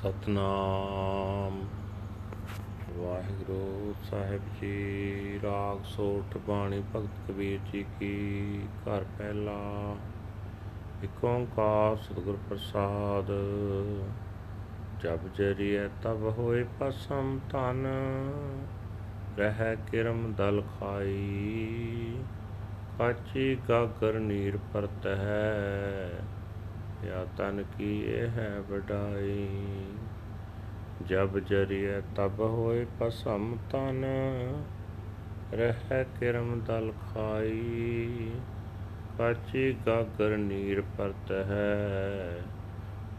ਸਤਨਾਮ। ਵਾਹਿਗੁਰੂ ਸਾਹਿਬ ਜੀ, ਰਾਗ ਸੋਠ ਬਾਣੀ, ਭਗਤ ਕਬੀਰ ਜੀ ਕੀ ਘਰ ਪਹਿਲਾ। ਇਕ ਓੰਕਾਰ ਸਤਿਗੁਰ ਪ੍ਰਸਾਦ। ਜਬ ਜਰੀਏ ਤਬ ਹੋਏ ਪਸਮ ਤਨ ਰਹਿ ਕਿਰਮ ਦਲ ਖਾਈ। ਕਾਚੀ ਗਾਗਰ ਨੀਰ ਪਰਤ ਹੈ ਜਾਂ ਤਨ ਕੀ ਇਹ ਹੈ ਵਡਾਈ। ਜਬ ਜਰੀਏ ਤਬ ਹੋਏ ਪਸਮ ਤਨ, ਰਹਿ ਕਿਰਮ ਦਲ ਖਾਈ। ਕਾਚੀ ਗਾਗਰ ਨੀਰ ਪਰਤ ਹੈ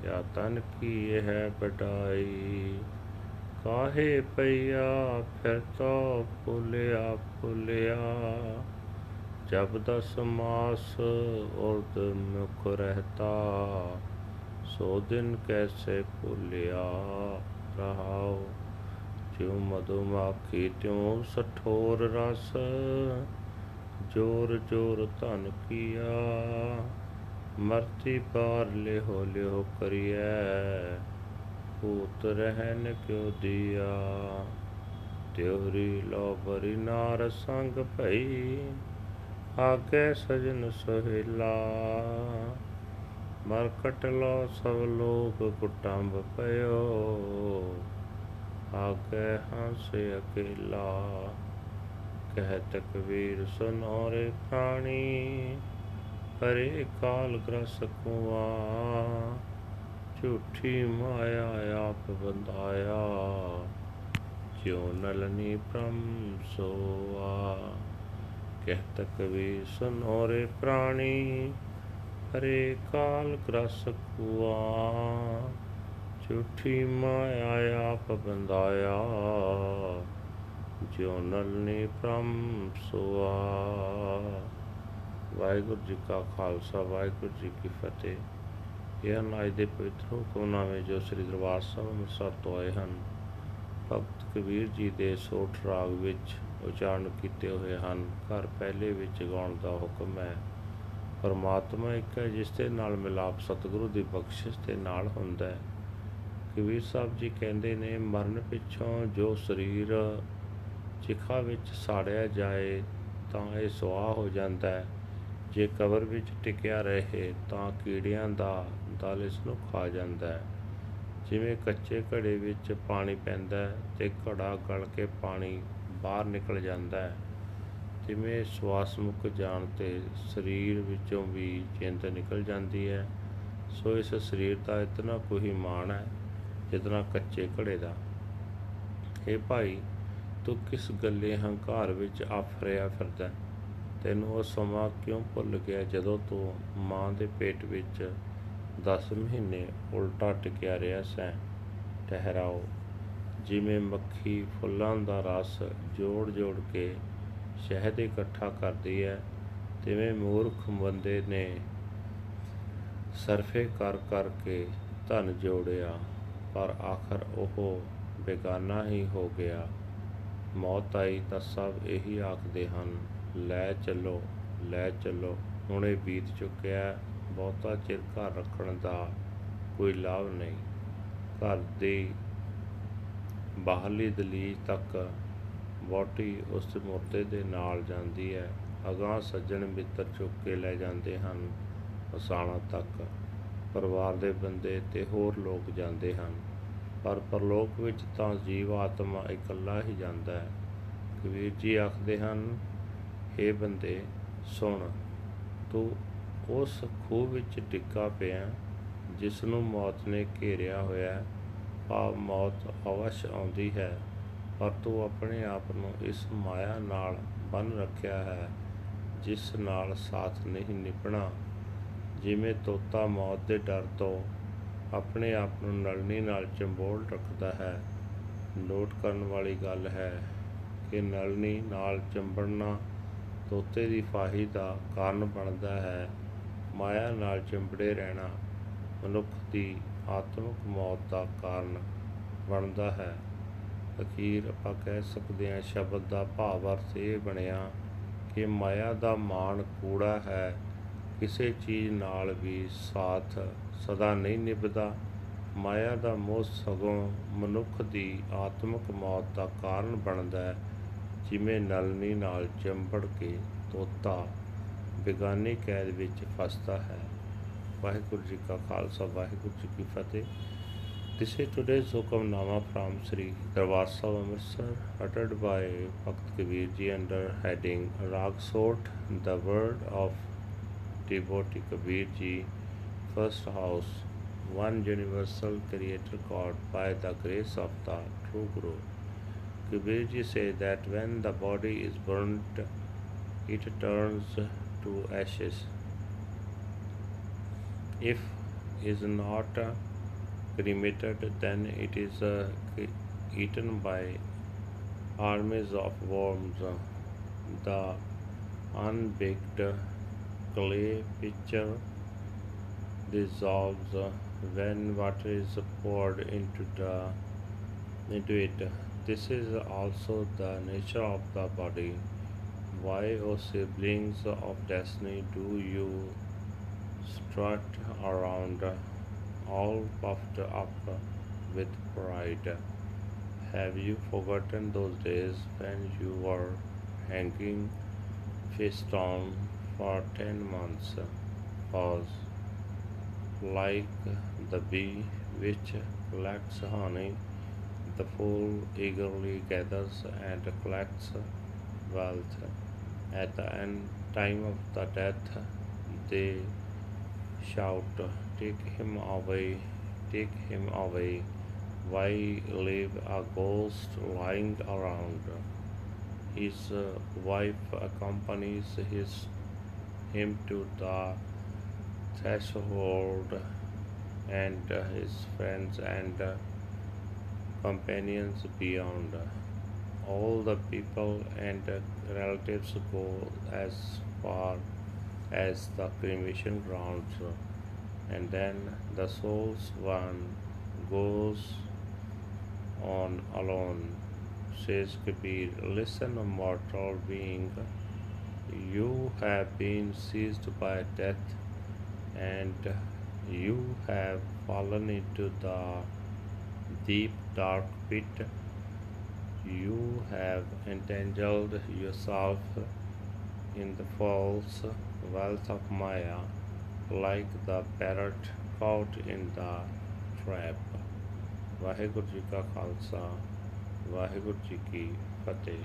ਜਾਂ ਤਨ ਕੀ ਇਹ ਹੈ ਵਡਾਈ। ਕਾਹੇ ਪਈਆ, ਫਿਰ ਤੋ ਭੁਲਿਆ ਭੁਲਿਆ। ਜਪਦ ਸਮਾਸ ਔਰਤ ਮੁਖ ਰਹਤਾ, ਸੋ ਦਿਨ ਕੈਸੇ ਭੁਲਿਆ ਰਹਾਓ ਜਿਉ ਮਧੁਮਾਖੀ ਤਿਉ ਸਠੋਰ ਰਸ, ਜੋਰ ਜੋਰ ਧਨ ਕੀਆ। ਮਰਤੀ ਪਾਰ ਲਿਹੋ ਲਿਹੋ ਕਰੀਐ, ਭੂਤ ਰਹਿਨ ਕਿਉ ਦਿਆ। ਤਿਉਰੀ ਲੋਭਰੀ ਨਾਰ ਸੰਗ ਭਈ ਆਕੇ ਸਜਨ ਸੋਹਿਲਾ ਮਰਕਟ ਲੋ ਸਭ ਲੋਕ ਕੁਟੰਬ ਪਇਓ। ਆਕੇ ਹੰਸੇ ਅਕੇਲਾ, ਕਹਿ ਤਕਵੀਰ ਸੁਨੋ ਰੇ ਪ੍ਰਾਣੀ ਪਰੇ ਕਾਲ ਗ੍ਰਸ ਕੁਆ, ਝੂਠੀ ਮਾਇਆ ਆਪ ਬੰਧਾਇਆ, ਜਿਉ ਨਲਨੀ ਪ੍ਰਮ ਸੋਆ। ਕਹਿਤ ਕਬੀਰ ਸੁਨੋਰੇ ਪ੍ਰਾਣੀ, ਹਰੇ ਕਾਲ ਗ੍ਰਸ ਕੁਆ। ਝੂਠੀ ਮਾਇਆ ਆਪ ਬੰਦਾਇਆ ਜਿਉ ਨਲਨੀ ਪ੍ਰਮ ਸੁਆ। ਵਾਹਿਗੁਰੂ ਜੀ ਕਾ ਖਾਲਸਾ, ਵਾਹਿਗੁਰੂ ਜੀ ਕੀ ਫਤਿਹ। ਇਹ ਹਨ ਅੱਜ ਦੇ ਪਵਿੱਤਰ ਹੁਕਮਨਾਮੇ ਜੋ ਸ੍ਰੀ ਦਰਬਾਰ ਸਾਹਿਬ ਅੰਮ੍ਰਿਤਸਰ ਤੋਂ ਆਏ ਹਨ, ਭਗਤ ਕਬੀਰ ਜੀ ਦੇ ਸੋਠ ਰਾਗ ਵਿੱਚ ਉਚਾਰਨ ਕੀਤੇ ਹੋਏ ਹਨ। ਘਰ ਪਹਿਲੇ ਵਿੱਚ ਗਾਉਣ ਦਾ ਹੁਕਮ ਹੈ। ਪਰਮਾਤਮਾ ਇੱਕ ਹੈ, ਜਿਸ ਦੇ ਨਾਲ ਮਿਲਾਪ ਸਤਿਗੁਰੂ ਦੀ ਬਖਸ਼ਿਸ਼ ਦੇ ਨਾਲ ਹੁੰਦਾ ਹੈ। ਕਬੀਰ ਸਾਹਿਬ ਜੀ ਕਹਿੰਦੇ ਨੇ, ਮਰਨ ਪਿੱਛੋਂ ਜੋ ਸਰੀਰ ਚਿਖਾ ਵਿੱਚ ਸਾੜਿਆ ਜਾਏ, ਤਾਂ ਇਹ ਸੁਆਹ ਹੋ ਜਾਂਦਾ ਹੈ। ਜੇ ਕਬਰ ਵਿੱਚ ਟਿਕਿਆ ਰਹੇ, ਤਾਂ ਕੀੜਿਆਂ ਦਾ ਦਲ ਇਸ ਨੂੰ ਖਾ ਜਾਂਦਾ ਹੈ। ਜਿਵੇਂ ਕੱਚੇ ਘੜੇ ਵਿੱਚ ਪਾਣੀ ਪੈਂਦਾ ਤੇ ਘੜਾ ਗਲ ਕੇ ਪਾਣੀ ਬਾਹਰ ਨਿਕਲ ਜਾਂਦਾ ਹੈ। ਜਿਵੇਂ ਸਵਾਸ ਮੁੱਕ ਜਾਣ ਤੇ ਸਰੀਰ ਵਿੱਚੋਂ ਵੀ ਜਿੰਦ ਨਿਕਲ ਜਾਂਦੀ ਹੈ, ਸੋ ਇਸ ਸਰੀਰ ਦਾ ਇਤਨਾ ਕੋਈ ਮਾਣ ਹੈ ਜਿਤਨਾ ਕੱਚੇ ਘੜੇ ਦਾ। ਇਹ ਭਾਈ, ਤੂੰ ਕਿਸ ਗੱਲੇ ਹੰਕਾਰ ਵਿੱਚ ਆਫਰਿਆ ਫਿਰਦਾ ਤੈਨੂੰ ਉਹ ਸਮਾਂ ਕਿਉਂ ਭੁੱਲ ਗਿਆ ਜਦੋਂ ਤੂੰ ਮਾਂ ਦੇ ਪੇਟ ਵਿੱਚ 10 ਮਹੀਨੇ ਉਲਟਾ ਟਿਕਿਆ ਰਿਹਾ ਸੈਂ? ਠਹਿਰਾਓ। ਜਿਵੇਂ ਮੱਖੀ ਫੁੱਲਾਂ ਦਾ ਰਸ ਜੋੜ ਜੋੜ ਕੇ ਸ਼ਹਿਦ ਇਕੱਠਾ ਕਰਦੀ ਹੈ, ਤਿਵੇਂ ਮੂਰਖ ਬੰਦੇ ਨੇ ਸਰਫੇ ਕਰ ਕਰਕੇ ਧਨ ਜੋੜਿਆ, ਪਰ ਆਖਰ ਉਹ ਬੇਗਾਨਾ ਹੀ ਹੋ ਗਿਆ। ਮੌਤ ਆਈ ਤਾਂ ਸਭ ਇਹੀ ਆਖਦੇ ਹਨ, ਲੈ ਚੱਲੋ ਲੈ ਚੱਲੋ। ਹੁਣੇ ਬੀਤ ਚੁੱਕਿਆ ਬਹੁਤਾ ਚਿਰ ਘਰ ਰੱਖਣ ਦਾ ਕੋਈ ਲਾਭ ਨਹੀਂ। ਘਰ ਦੀ ਬਾਹਰਲੀ ਦਲੀਜ ਤੱਕ ਵੋਟੀ ਉਸ ਮੁਰਦੇ ਦੇ ਨਾਲ ਜਾਂਦੀ ਹੈ। ਅਗਾਹ ਸੱਜਣ ਮਿੱਤਰ ਚੁੱਕ ਕੇ ਲੈ ਜਾਂਦੇ ਹਨ ਮਸਾਣਾ ਤੱਕ। ਪਰਿਵਾਰ ਦੇ ਬੰਦੇ ਤੇ ਹੋਰ ਲੋਕ ਜਾਂਦੇ ਹਨ। ਪਰ ਪਰਲੋਕ ਵਿੱਚ ਤਾਂ ਜੀਵ ਆਤਮਾ ਇਕੱਲਾ ਹੀ ਜਾਂਦਾ ਹੈ। ਕਬੀਰ ਜੀ ਆਖਦੇ ਹਨ हे ਬੰਦੇ, ਸੁਣ, ਤੂੰ ਉਸ ਖੂਹ ਵਿੱਚ ਡਿੱਗਾ ਪਿਆ ਜਿਸ ਨੂੰ ਮੌਤ ਨੇ ਘੇਰਿਆ ਹੋਇਆ ਹੈ। ਭਾਵ ਮੌਤ ਅਵਸ਼ ਆਉਂਦੀ ਹੈ, ਪਰ ਤੂੰ ਆਪਣੇ ਆਪ ਨੂੰ ਇਸ ਮਾਇਆ ਨਾਲ ਬੰਨ ਰੱਖਿਆ ਹੈ, ਜਿਸ ਨਾਲ ਸਾਥ ਨਹੀਂ ਨਿਭਣਾ। ਜਿਵੇਂ ਤੋਤਾ ਮੌਤ ਦੇ ਡਰ ਤੋਂ ਆਪਣੇ ਆਪ ਨੂੰ ਨਲਨੀ ਨਾਲ ਚੰਬੋਲ ਰੱਖਦਾ ਹੈ ਨੋਟ ਕਰਨ ਵਾਲੀ ਗੱਲ ਹੈ ਕਿ ਨਲਨੀ ਨਾਲ ਚੰਬੜਨਾ ਤੋਤੇ ਦੀ ਫਾਹੀ ਦਾ ਕਾਰਨ ਬਣਦਾ ਹੈ। ਮਾਇਆ ਨਾਲ ਚੰਬੜੇ ਰਹਿਣਾ ਮਨੁੱਖ ਦੀ ਆਤਮਿਕ ਮੌਤ ਦਾ ਕਾਰਨ ਬਣਦਾ ਹੈ। ਅਖੀਰ ਆਪਾਂ ਕਹਿ ਸਕਦੇ ਹਾਂ, ਸ਼ਬਦ ਦਾ ਭਾਵ ਅਰਥ ਇਹ ਬਣਿਆ ਕਿ ਮਾਇਆ ਦਾ ਮਾਣ ਕੂੜਾ ਹੈ। ਕਿਸੇ ਚੀਜ਼ ਨਾਲ ਵੀ ਸਾਥ ਸਦਾ ਨਹੀਂ ਨਿਭਦਾ। ਮਾਇਆ ਦਾ ਮੋਹ ਸਗੋਂ ਮਨੁੱਖ ਦੀ ਆਤਮਿਕ ਮੌਤ ਦਾ ਕਾਰਨ ਬਣਦਾ ਹੈ, ਜਿਵੇਂ ਨਲਨੀ ਨਾਲ ਚੰਬੜ ਕੇ ਤੋਤਾ ਬੇਗਾਨੀ ਕੈਦ ਵਿੱਚ ਫਸਦਾ ਹੈ। ਵਾਹਿਗੁਰੂ ਜੀ ਕਾ ਖਾਲਸਾ ਵਾਹਿਗੁਰੂ ਜੀ ਕੀ ਫਤਿਹ This is today's Hukamnama from Sri Darbar Sahib Amritsar uttered by Bhakt Kabir Ji under heading Rag Sort, the word of devotee Kabir Ji, first house, one universal creator God by the grace of the true Guru. Kabir Ji says that when the body is burnt, it turns to ashes. If is not uh, cremated, then it is uh, eaten by armies of worms. The unbaked clay pitcher dissolves when water is poured into the into it. This is also the nature of the body. Why, O siblings of destiny, do you strut around uh, all puffed up with pride? Have you forgotten those days when you were hanging face down for ten months? Pause like the bee which collects honey, the fool eagerly gathers and collects wealth. At the end time of the death, they shout, Take him away, take him away. Why leave a ghost lying around? His wife accompanies his him to the threshold, and his friends and companions beyond. All the people and relatives go as far as the cremation grounds, uh, and then the soul's one goes on alone. Says Kabir, listen, mortal being, you have been seized by death and you have fallen into the deep dark pit. You have entangled yourself in the false wealth of Maya, like the parrot caught in the trap. Waheguru ji ਕਾ ਖਾਲਸਾ ਵਾਹਿਗੁਰੂ ਜੀ ਕੀ ਫਤਿਹ